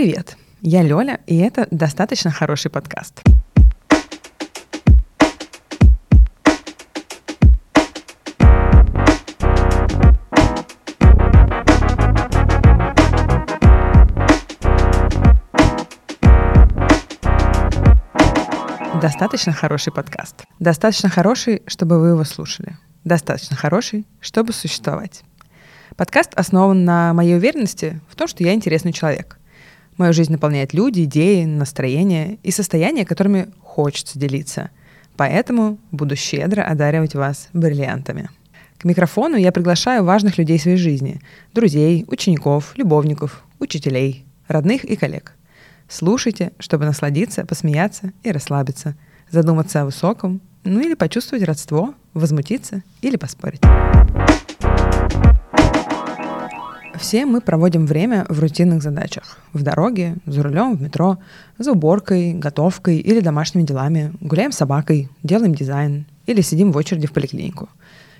Привет, я Лёля, и это достаточно хороший подкаст. Достаточно хороший подкаст. Достаточно хороший, чтобы вы его слушали. Достаточно хороший, чтобы существовать. Подкаст основан на моей уверенности в том, что я интересный человек. Мою жизнь наполняет люди, идеи, настроения и состояния, которыми хочется делиться. Поэтому буду щедро одаривать вас бриллиантами. К микрофону я приглашаю важных людей своей жизни. Друзей, учеников, любовников, учителей, родных и коллег. Слушайте, чтобы насладиться, посмеяться и расслабиться, задуматься о высоком, ну или почувствовать родство, возмутиться или поспорить. Все мы проводим время в рутинных задачах. В дороге, за рулем, в метро, за уборкой, готовкой или домашними делами, гуляем с собакой, делаем дизайн или сидим в очереди в поликлинику.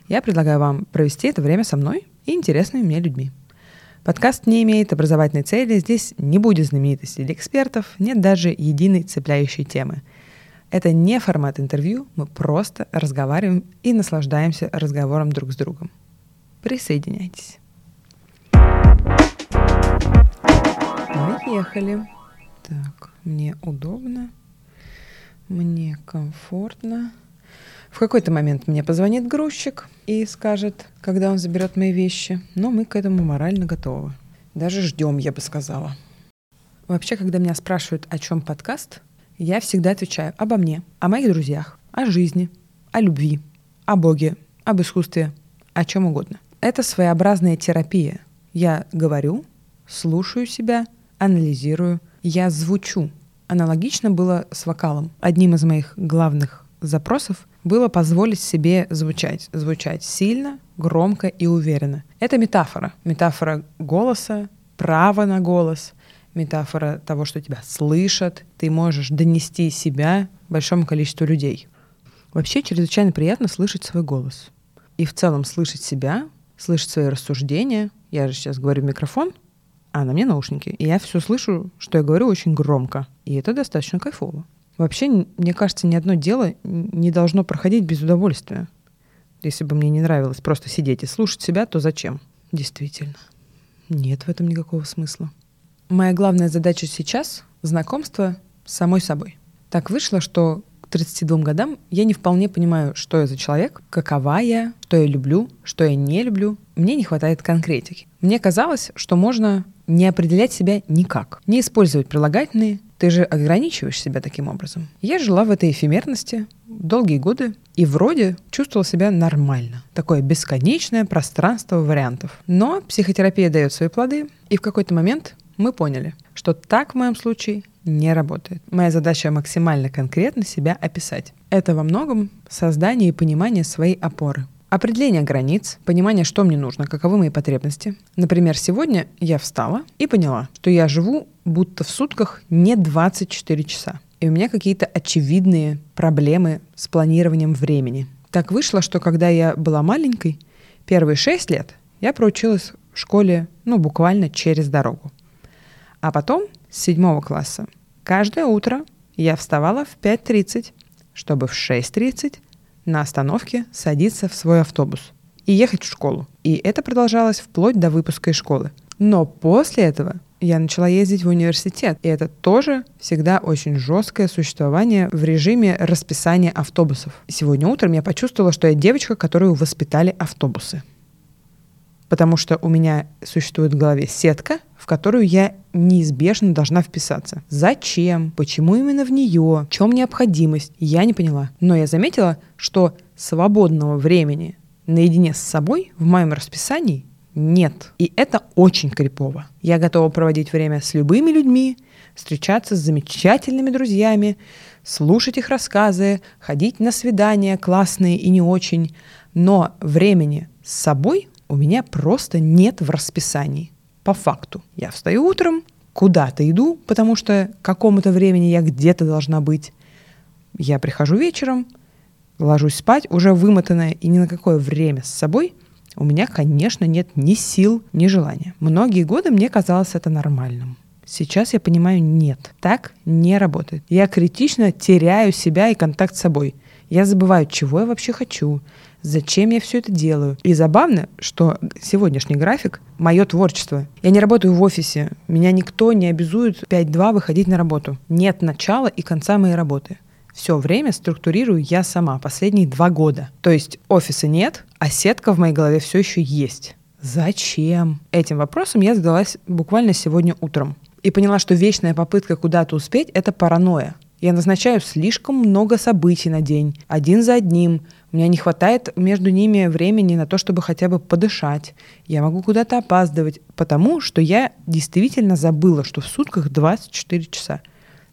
Я предлагаю вам провести это время со мной и интересными мне людьми. Подкаст не имеет образовательной цели, здесь не будет знаменитостей или экспертов, нет даже единой цепляющей темы. Это не формат интервью, мы просто разговариваем и наслаждаемся разговором друг с другом. Присоединяйтесь. Поехали. Так, мне удобно, мне комфортно. В какой-то момент мне позвонит грузчик и скажет, когда он заберет мои вещи, но мы к этому морально готовы. Даже ждем, я бы сказала. Вообще, когда меня спрашивают, о чем подкаст, я всегда отвечаю обо мне, о моих друзьях, о жизни, о любви, о Боге, об искусстве, о чем угодно. Это своеобразная терапия. Я говорю, слушаю себя – анализирую, я звучу. Аналогично было с вокалом. Одним из моих главных запросов было позволить себе звучать. Звучать сильно, громко и уверенно. Это метафора. Метафора голоса, право на голос, метафора того, что тебя слышат. Ты можешь донести себя большому количеству людей. Вообще чрезвычайно приятно слышать свой голос. И в целом слышать себя, слышать свои рассуждения. Я же сейчас говорю в микрофон, а на мне наушники. И я все слышу, что я говорю очень громко. И это достаточно кайфово. Вообще, мне кажется, ни одно дело не должно проходить без удовольствия. Если бы мне не нравилось просто сидеть и слушать себя, то зачем? Действительно. Нет в этом никакого смысла. Моя главная задача сейчас — знакомство с самой собой. Так вышло, что к 32 годам я не вполне понимаю, что я за человек, какова я, что я люблю, что я не люблю. Мне не хватает конкретики. Мне казалось, что можно не определять себя никак, не использовать прилагательные, ты же ограничиваешь себя таким образом. Я жила в этой эфемерности долгие годы и вроде чувствовала себя нормально. Такое бесконечное пространство вариантов. Но психотерапия дает свои плоды, и в какой-то момент мы поняли, что так в моем случае не работает. Моя задача максимально конкретно себя описать. Это во многом создание и понимание своей опоры. Определение границ, понимание, что мне нужно, каковы мои потребности. Например, сегодня я встала и поняла, что я живу будто в сутках не 24 часа. И у меня какие-то очевидные проблемы с планированием времени. Так вышло, что когда я была маленькой, первые шесть лет я проучилась в школе, ну, буквально через дорогу. А потом, с седьмого класса, каждое утро я вставала в 5.30, чтобы в 6.30 на остановке садиться в свой автобус и ехать в школу. И это продолжалось вплоть до выпуска из школы. Но после этого я начала ездить в университет, и это тоже всегда очень жесткое существование в режиме расписания автобусов. Сегодня утром я почувствовала, что я девочка, которую воспитали автобусы. Потому что у меня существует в голове сетка, которую я неизбежно должна вписаться. Зачем? Почему именно в нее? В чем необходимость? Я не поняла. Но я заметила, что свободного времени наедине с собой в моем расписании нет. И это очень крипово. Я готова проводить время с любыми людьми, встречаться с замечательными друзьями, слушать их рассказы, ходить на свидания классные и не очень. Но времени с собой у меня просто нет в расписании по факту. Я встаю утром, куда-то иду, потому что к какому-то времени я где-то должна быть. Я прихожу вечером, ложусь спать, уже вымотанная и ни на какое время с собой, у меня, конечно, нет ни сил, ни желания. Многие годы мне казалось это нормальным. Сейчас я понимаю, нет, так не работает. Я критично теряю себя и контакт с собой. Я забываю, чего я вообще хочу, зачем я все это делаю. И забавно, что сегодняшний график — мое творчество. Я не работаю в офисе. Меня никто не обязует 5-2 выходить на работу. Нет начала и конца моей работы. Все время структурирую я сама последние два года. То есть офиса нет, а сетка в моей голове все еще есть. Зачем? Этим вопросом я задалась буквально сегодня утром и поняла, что вечная попытка куда-то успеть — это паранойя. Я назначаю слишком много событий на день, один за одним. У меня не хватает между ними времени на то, чтобы хотя бы подышать. Я могу куда-то опаздывать, потому что я действительно забыла, что в сутках 24 часа.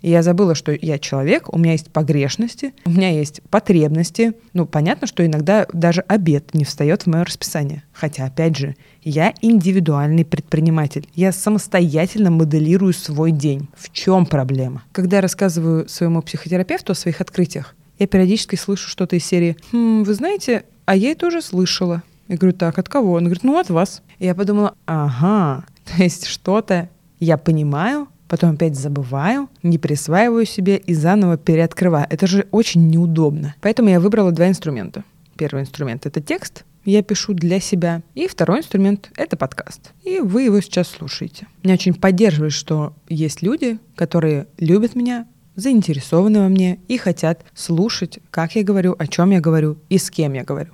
И я забыла, что я человек, у меня есть погрешности, у меня есть потребности. Ну, понятно, что иногда даже обед не встает в мое расписание. Хотя, опять же, я индивидуальный предприниматель. Я самостоятельно моделирую свой день. В чем проблема? Когда я рассказываю своему психотерапевту о своих открытиях, я периодически слышу что-то из серии «Хм, вы знаете, а я это уже слышала». Я говорю, так, от кого? Он говорит, ну, от вас. И я подумала, ага, то есть что-то я понимаю, потом опять забываю, не присваиваю себе и заново переоткрываю. Это же очень неудобно. Поэтому я выбрала два инструмента. Первый инструмент — это текст, я пишу для себя. И второй инструмент — это подкаст. И вы его сейчас слушаете. Меня очень поддерживает, что есть люди, которые любят меня, заинтересованы во мне и хотят слушать, как я говорю, о чем я говорю и с кем я говорю.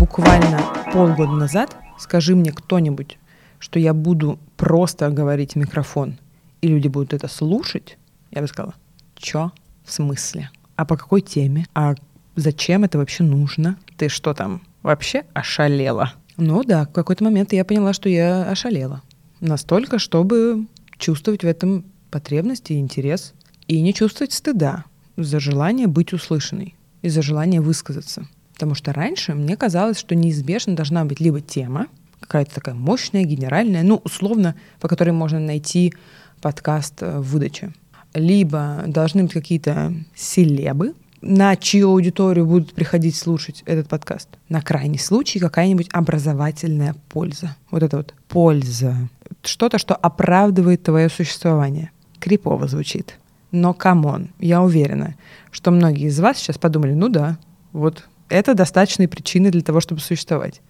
Буквально полгода назад скажи мне кто-нибудь, что я буду просто говорить в микрофон, и люди будут это слушать, я бы сказала, чё? В смысле? А по какой теме? А зачем это вообще нужно? Ты что там, вообще ошалела? Ну да, в какой-то момент я поняла, что я ошалела. Настолько, чтобы чувствовать в этом потребность и интерес. И не чувствовать стыда за желание быть услышанной и за желание высказаться. Потому что раньше мне казалось, что неизбежно должна быть либо тема, какая-то такая мощная, генеральная, ну, условно, по которой можно найти подкаст э, в выдаче. Либо должны быть какие-то селебы, на чью аудиторию будут приходить слушать этот подкаст. На крайний случай какая-нибудь образовательная польза. Вот это вот польза. Что-то, что оправдывает твое существование. Крипово звучит. Но come on, я уверена, что многие из вас сейчас подумали, ну да, вот это достаточные причины для того, чтобы существовать.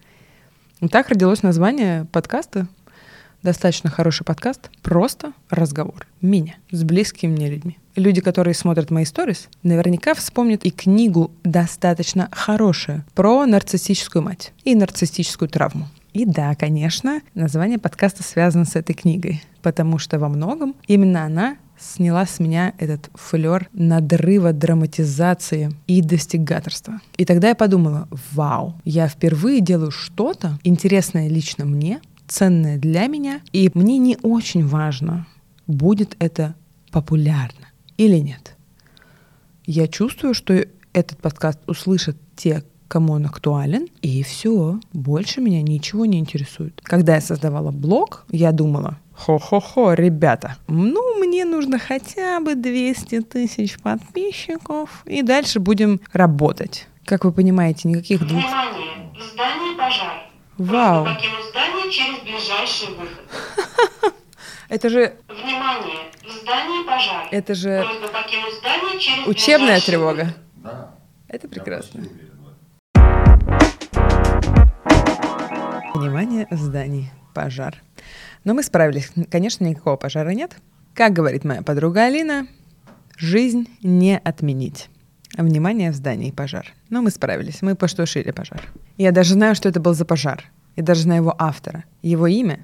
И так родилось название подкаста. Достаточно хороший подкаст. Просто разговор. Меня с близкими мне людьми. Люди, которые смотрят мои сторис, наверняка вспомнят и книгу «Достаточно хорошая» про нарциссическую мать и нарциссическую травму. И да, конечно, название подкаста связано с этой книгой, потому что во многом именно она сняла с меня этот флер надрыва, драматизации и достигаторства. И тогда я подумала, вау, я впервые делаю что-то интересное лично мне, ценное для меня, и мне не очень важно, будет это популярно или нет. Я чувствую, что этот подкаст услышат те, кому он актуален, и все, больше меня ничего не интересует. Когда я создавала блог, я думала, Хо-хо-хо, ребята. Ну, мне нужно хотя бы 200 тысяч подписчиков, и дальше будем работать. Как вы понимаете, никаких двух... Внимание! В здании пожар. Вау. Покинуть здание через ближайший выход. Это же, Внимание! В здании пожар. это же покинуть здание через учебная тревога. Да. Это я прекрасно. Внимание, в здании пожар. Но мы справились. Конечно, никакого пожара нет. Как говорит моя подруга Алина, жизнь не отменить. Внимание, в здании пожар. Но мы справились. Мы поштушили пожар. Я даже знаю, что это был за пожар. Я даже знаю его автора. Его имя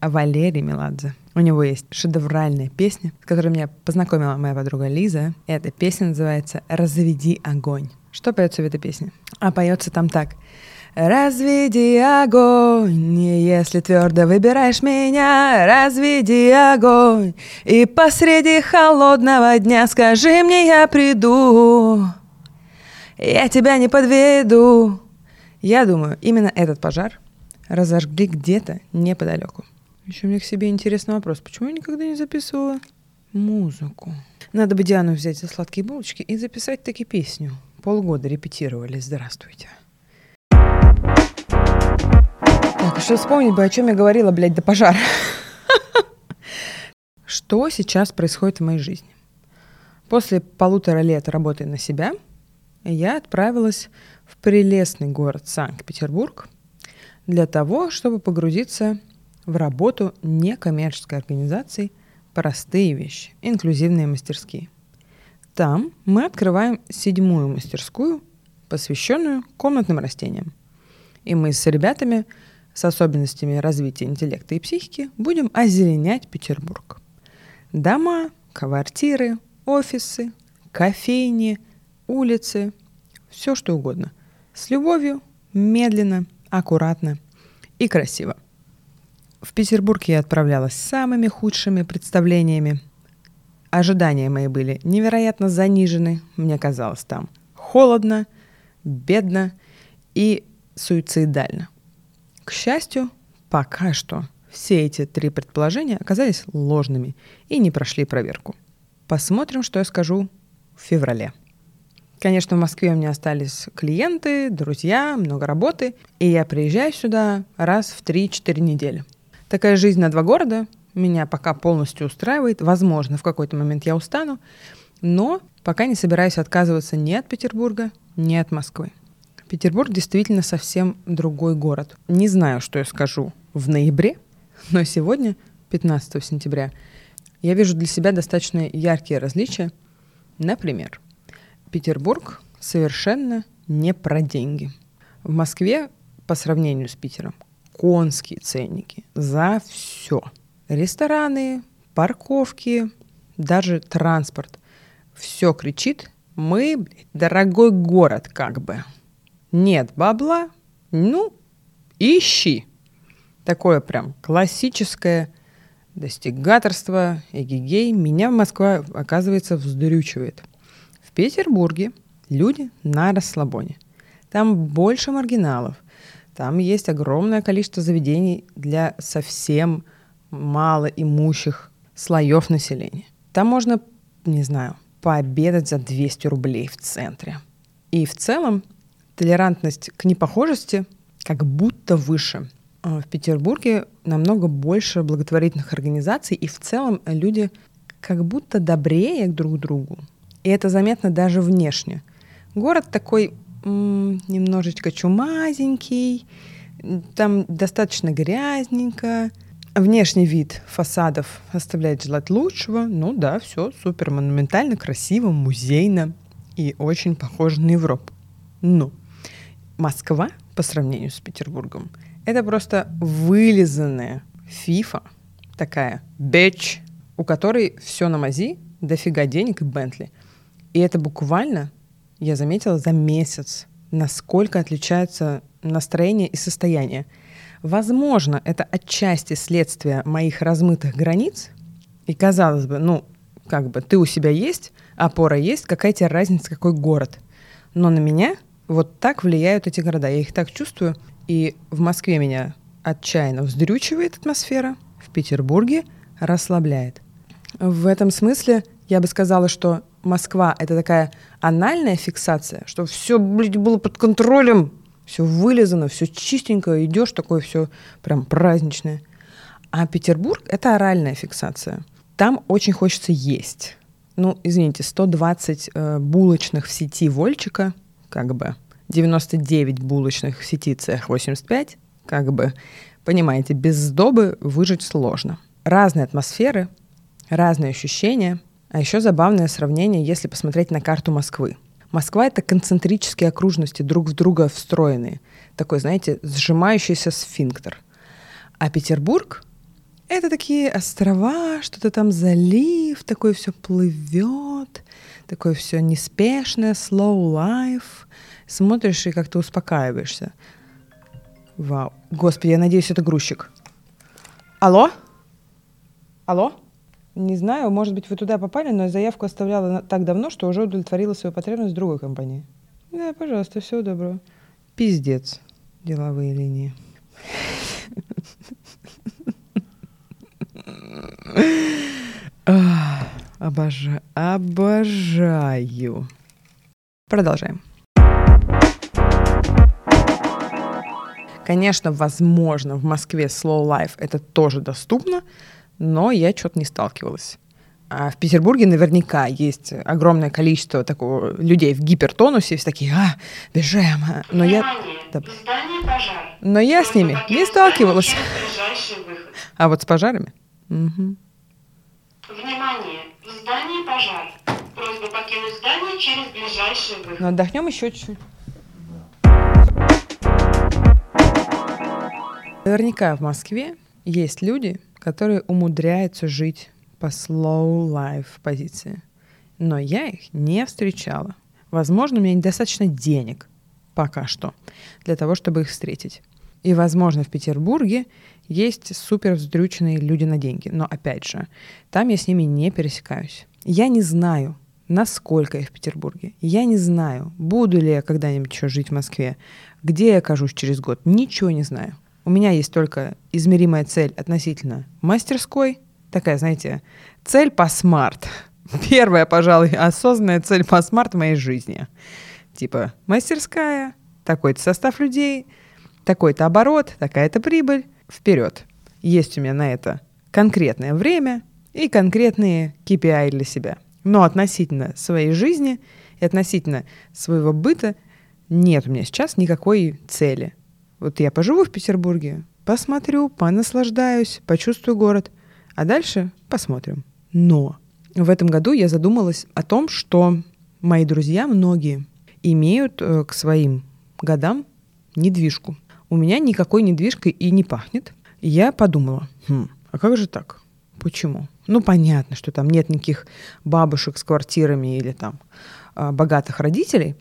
Валерий Меладзе. У него есть шедевральная песня, с которой меня познакомила моя подруга Лиза. Эта песня называется «Разведи огонь». Что поется в этой песне? А поется там так. Разведи огонь, если твердо выбираешь меня, разведи огонь. И посреди холодного дня скажи мне, я приду, я тебя не подведу. Я думаю, именно этот пожар разожгли где-то неподалеку. Еще меня к себе интересный вопрос. Почему я никогда не записывала музыку? Надо бы Диану взять за сладкие булочки и записать таки песню. Полгода репетировали. Здравствуйте. Что вспомнить бы, о чем я говорила, блядь, до пожара. Что сейчас происходит в моей жизни? После полутора лет работы на себя я отправилась в прелестный город Санкт-Петербург для того, чтобы погрузиться в работу некоммерческой организации «Простые вещи. Инклюзивные мастерские». Там мы открываем седьмую мастерскую, посвященную комнатным растениям. И мы с ребятами с особенностями развития интеллекта и психики будем озеленять Петербург. Дома, квартиры, офисы, кофейни, улицы, все что угодно. С любовью, медленно, аккуратно и красиво. В Петербург я отправлялась с самыми худшими представлениями. Ожидания мои были невероятно занижены, мне казалось там. Холодно, бедно и суицидально. К счастью, пока что все эти три предположения оказались ложными и не прошли проверку. Посмотрим, что я скажу в феврале. Конечно, в Москве у меня остались клиенты, друзья, много работы, и я приезжаю сюда раз в 3-4 недели. Такая жизнь на два города меня пока полностью устраивает. Возможно, в какой-то момент я устану, но пока не собираюсь отказываться ни от Петербурга, ни от Москвы. Петербург действительно совсем другой город. Не знаю, что я скажу в ноябре, но сегодня, 15 сентября, я вижу для себя достаточно яркие различия. Например, Петербург совершенно не про деньги. В Москве по сравнению с Питером конские ценники за все. Рестораны, парковки, даже транспорт. Все кричит, мы, блядь, дорогой город как бы. Нет бабла, ну, ищи. Такое прям классическое достигаторство, эгигей. Меня Москва, оказывается, вздрючивает. В Петербурге люди на расслабоне. Там больше маргиналов. Там есть огромное количество заведений для совсем малоимущих слоев населения. Там можно, не знаю, пообедать за 200 рублей в центре. И в целом толерантность к непохожести как будто выше. А в Петербурге намного больше благотворительных организаций, и в целом люди как будто добрее друг к другу. И это заметно даже внешне. Город такой м- немножечко чумазенький, там достаточно грязненько, Внешний вид фасадов оставляет желать лучшего. Ну да, все супер монументально, красиво, музейно и очень похоже на Европу. Но Москва по сравнению с Петербургом это просто вылизанная фифа, такая бэч, у которой все на мази, дофига денег и Бентли. И это буквально, я заметила, за месяц, насколько отличаются настроение и состояние. Возможно, это отчасти следствие моих размытых границ. И казалось бы, ну, как бы ты у себя есть, опора есть, какая тебе разница, какой город. Но на меня вот так влияют эти города. Я их так чувствую. И в Москве меня отчаянно вздрючивает атмосфера, в Петербурге расслабляет. В этом смысле я бы сказала, что Москва — это такая анальная фиксация, что все, было под контролем, все вылезано, все чистенько, идешь такое все прям праздничное. А Петербург — это оральная фиксация. Там очень хочется есть. Ну, извините, 120 э, булочных в сети Вольчика, как бы, 99 булочных в сети Цех 85, как бы, понимаете, без сдобы выжить сложно. Разные атмосферы, разные ощущения, а еще забавное сравнение, если посмотреть на карту Москвы — Москва — это концентрические окружности, друг в друга встроенные. Такой, знаете, сжимающийся сфинктер. А Петербург — это такие острова, что-то там залив, такое все плывет, такое все неспешное, slow life. Смотришь и как-то успокаиваешься. Вау. Господи, я надеюсь, это грузчик. Алло? Алло? Не знаю, может быть, вы туда попали, но заявку оставляла так давно, что уже удовлетворила свою потребность другой компании. Да, пожалуйста, всего доброго. Пиздец. Деловые линии. Обожаю. Обожаю. Продолжаем. Конечно, возможно, в Москве slow life это тоже доступно, но я что-то не сталкивалась. А в Петербурге наверняка есть огромное количество такого людей в гипертонусе, все такие, а, бежим. а». Но я, Внимание! Да. Здании пожар. но я с Просьба ними не сталкивалась. А вот с пожарами? Мгм. Внимание! Здании пожар. Просьба покинуть здание через ближайший выход. Ну, отдохнем еще чуть-чуть. Наверняка в Москве есть люди, которые умудряются жить по slow life позиции. Но я их не встречала. Возможно, у меня недостаточно денег пока что для того, чтобы их встретить. И, возможно, в Петербурге есть супер вздрюченные люди на деньги. Но, опять же, там я с ними не пересекаюсь. Я не знаю, насколько я в Петербурге. Я не знаю, буду ли я когда-нибудь еще жить в Москве, где я окажусь через год. Ничего не знаю. У меня есть только измеримая цель относительно мастерской. Такая, знаете, цель по SMART. Первая, пожалуй, осознанная цель по SMART в моей жизни. Типа мастерская, такой-то состав людей, такой-то оборот, такая-то прибыль. Вперед. Есть у меня на это конкретное время и конкретные KPI для себя. Но относительно своей жизни и относительно своего быта нет у меня сейчас никакой цели. Вот я поживу в Петербурге, посмотрю, понаслаждаюсь, почувствую город, а дальше посмотрим. Но в этом году я задумалась о том, что мои друзья, многие, имеют э, к своим годам недвижку. У меня никакой недвижкой и не пахнет. Я подумала, «Хм, а как же так? Почему? Ну, понятно, что там нет никаких бабушек с квартирами или там а, богатых родителей,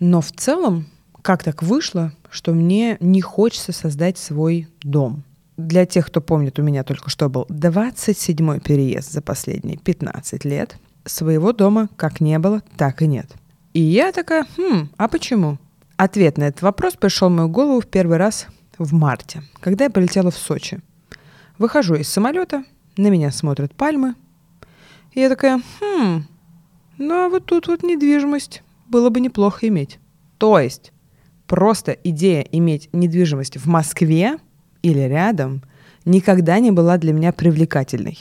но в целом как так вышло, что мне не хочется создать свой дом. Для тех, кто помнит, у меня только что был 27-й переезд за последние 15 лет. Своего дома как не было, так и нет. И я такая, хм, а почему? Ответ на этот вопрос пришел в мою голову в первый раз в марте, когда я полетела в Сочи. Выхожу из самолета, на меня смотрят пальмы. И я такая, хм, ну а вот тут вот недвижимость было бы неплохо иметь. То есть просто идея иметь недвижимость в Москве или рядом никогда не была для меня привлекательной.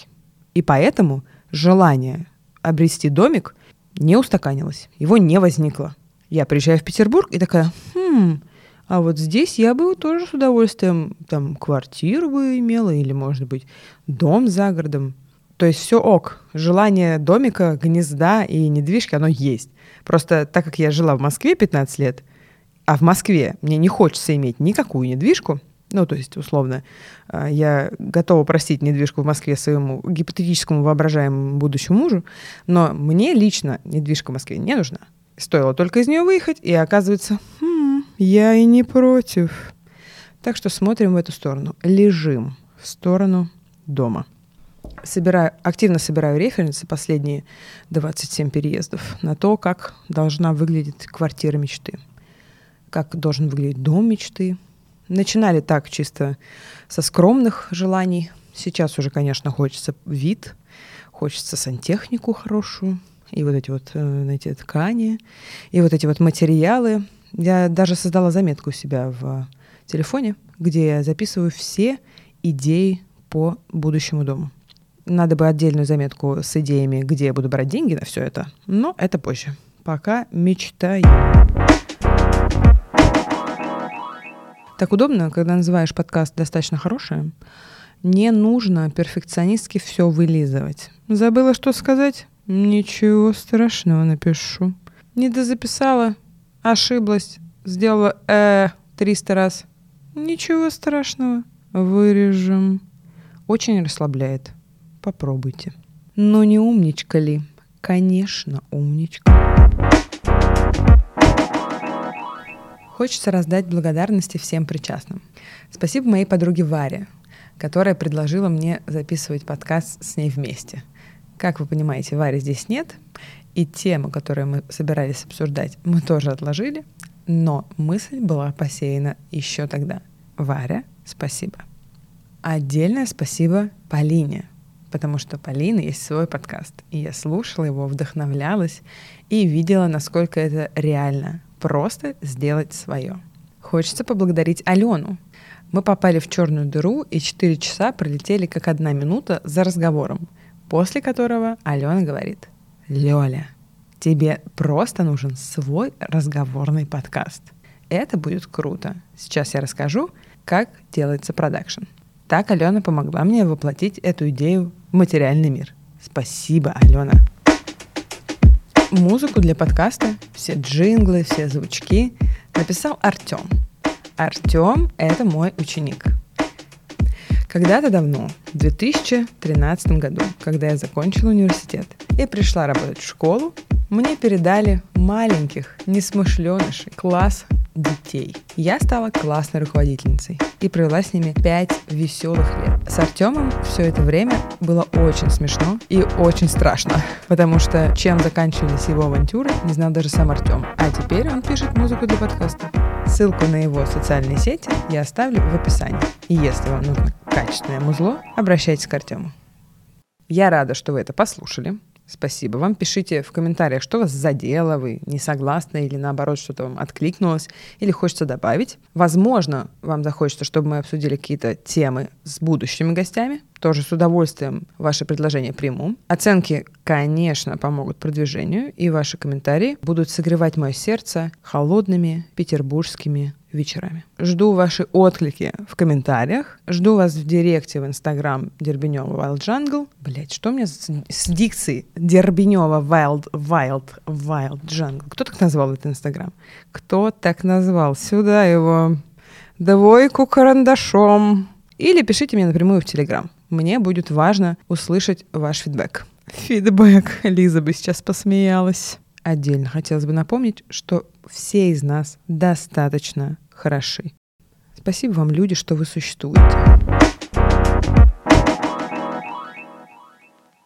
И поэтому желание обрести домик не устаканилось, его не возникло. Я приезжаю в Петербург и такая, хм, а вот здесь я бы тоже с удовольствием там квартиру бы имела или, может быть, дом за городом. То есть все ок. Желание домика, гнезда и недвижки, оно есть. Просто так как я жила в Москве 15 лет, а в Москве мне не хочется иметь никакую недвижку, ну, то есть, условно, а, я готова простить недвижку в Москве своему гипотетическому воображаемому будущему мужу, но мне лично недвижка в Москве не нужна. Стоило только из нее выехать, и оказывается, «Хм, я и не против. Так что смотрим в эту сторону. Лежим в сторону дома. Собираю, активно собираю референсы последние 27 переездов на то, как должна выглядеть квартира мечты. Как должен выглядеть дом мечты. Начинали так чисто со скромных желаний. Сейчас уже, конечно, хочется вид, хочется сантехнику хорошую, и вот эти вот, эти ткани, и вот эти вот материалы. Я даже создала заметку у себя в телефоне, где я записываю все идеи по будущему дому. Надо бы отдельную заметку с идеями, где я буду брать деньги на все это, но это позже. Пока мечтаю. Так удобно, когда называешь подкаст достаточно хорошее. Не нужно перфекционистски все вылизывать. Забыла, что сказать? Ничего страшного, напишу. Не дозаписала, ошиблась, сделала э 300 раз. Ничего страшного, вырежем. Очень расслабляет. Попробуйте. Но не умничка ли? Конечно, умничка. Хочется раздать благодарности всем причастным. Спасибо моей подруге Варе, которая предложила мне записывать подкаст с ней вместе. Как вы понимаете, Вари здесь нет, и тему, которую мы собирались обсуждать, мы тоже отложили, но мысль была посеяна еще тогда. Варя, спасибо. Отдельное спасибо Полине, потому что Полина есть свой подкаст, и я слушала его, вдохновлялась и видела, насколько это реально просто сделать свое. Хочется поблагодарить Алену Мы попали в черную дыру, и 4 часа пролетели как одна минута за разговором, после которого Алена говорит, Лёля, тебе просто нужен свой разговорный подкаст. Это будет круто. Сейчас я расскажу, как делается продакшн. Так Алена помогла мне воплотить эту идею в материальный мир. Спасибо, Алена. Музыку для подкаста, все джинглы, все звучки написал Артем. Артем — это мой ученик. Когда-то давно, в 2013 году, когда я закончила университет и пришла работать в школу, мне передали маленьких, несмышленышей класс детей. Я стала классной руководительницей и провела с ними пять веселых лет. С Артемом все это время было очень смешно и очень страшно, потому что чем заканчивались его авантюры, не знал даже сам Артем. А теперь он пишет музыку для подкаста. Ссылку на его социальные сети я оставлю в описании. И если вам нужно качественное музло, обращайтесь к Артему. Я рада, что вы это послушали. Спасибо вам. Пишите в комментариях, что вас задело, вы не согласны или наоборот что-то вам откликнулось или хочется добавить. Возможно, вам захочется, чтобы мы обсудили какие-то темы с будущими гостями. Тоже с удовольствием ваши предложения приму. Оценки, конечно, помогут продвижению, и ваши комментарии будут согревать мое сердце холодными петербургскими вечерами. Жду ваши отклики в комментариях. Жду вас в директе в Инстаграм Дербенева Wild Jungle. Блять, что у меня с, с дикцией? Дербенева Wild, Wild, Wild Jungle. Кто так назвал этот Инстаграм? Кто так назвал? Сюда его. Двойку карандашом. Или пишите мне напрямую в Телеграм. Мне будет важно услышать ваш фидбэк. Фидбэк. Лиза бы сейчас посмеялась. Отдельно хотелось бы напомнить, что все из нас достаточно хороши. Спасибо вам, люди, что вы существуете.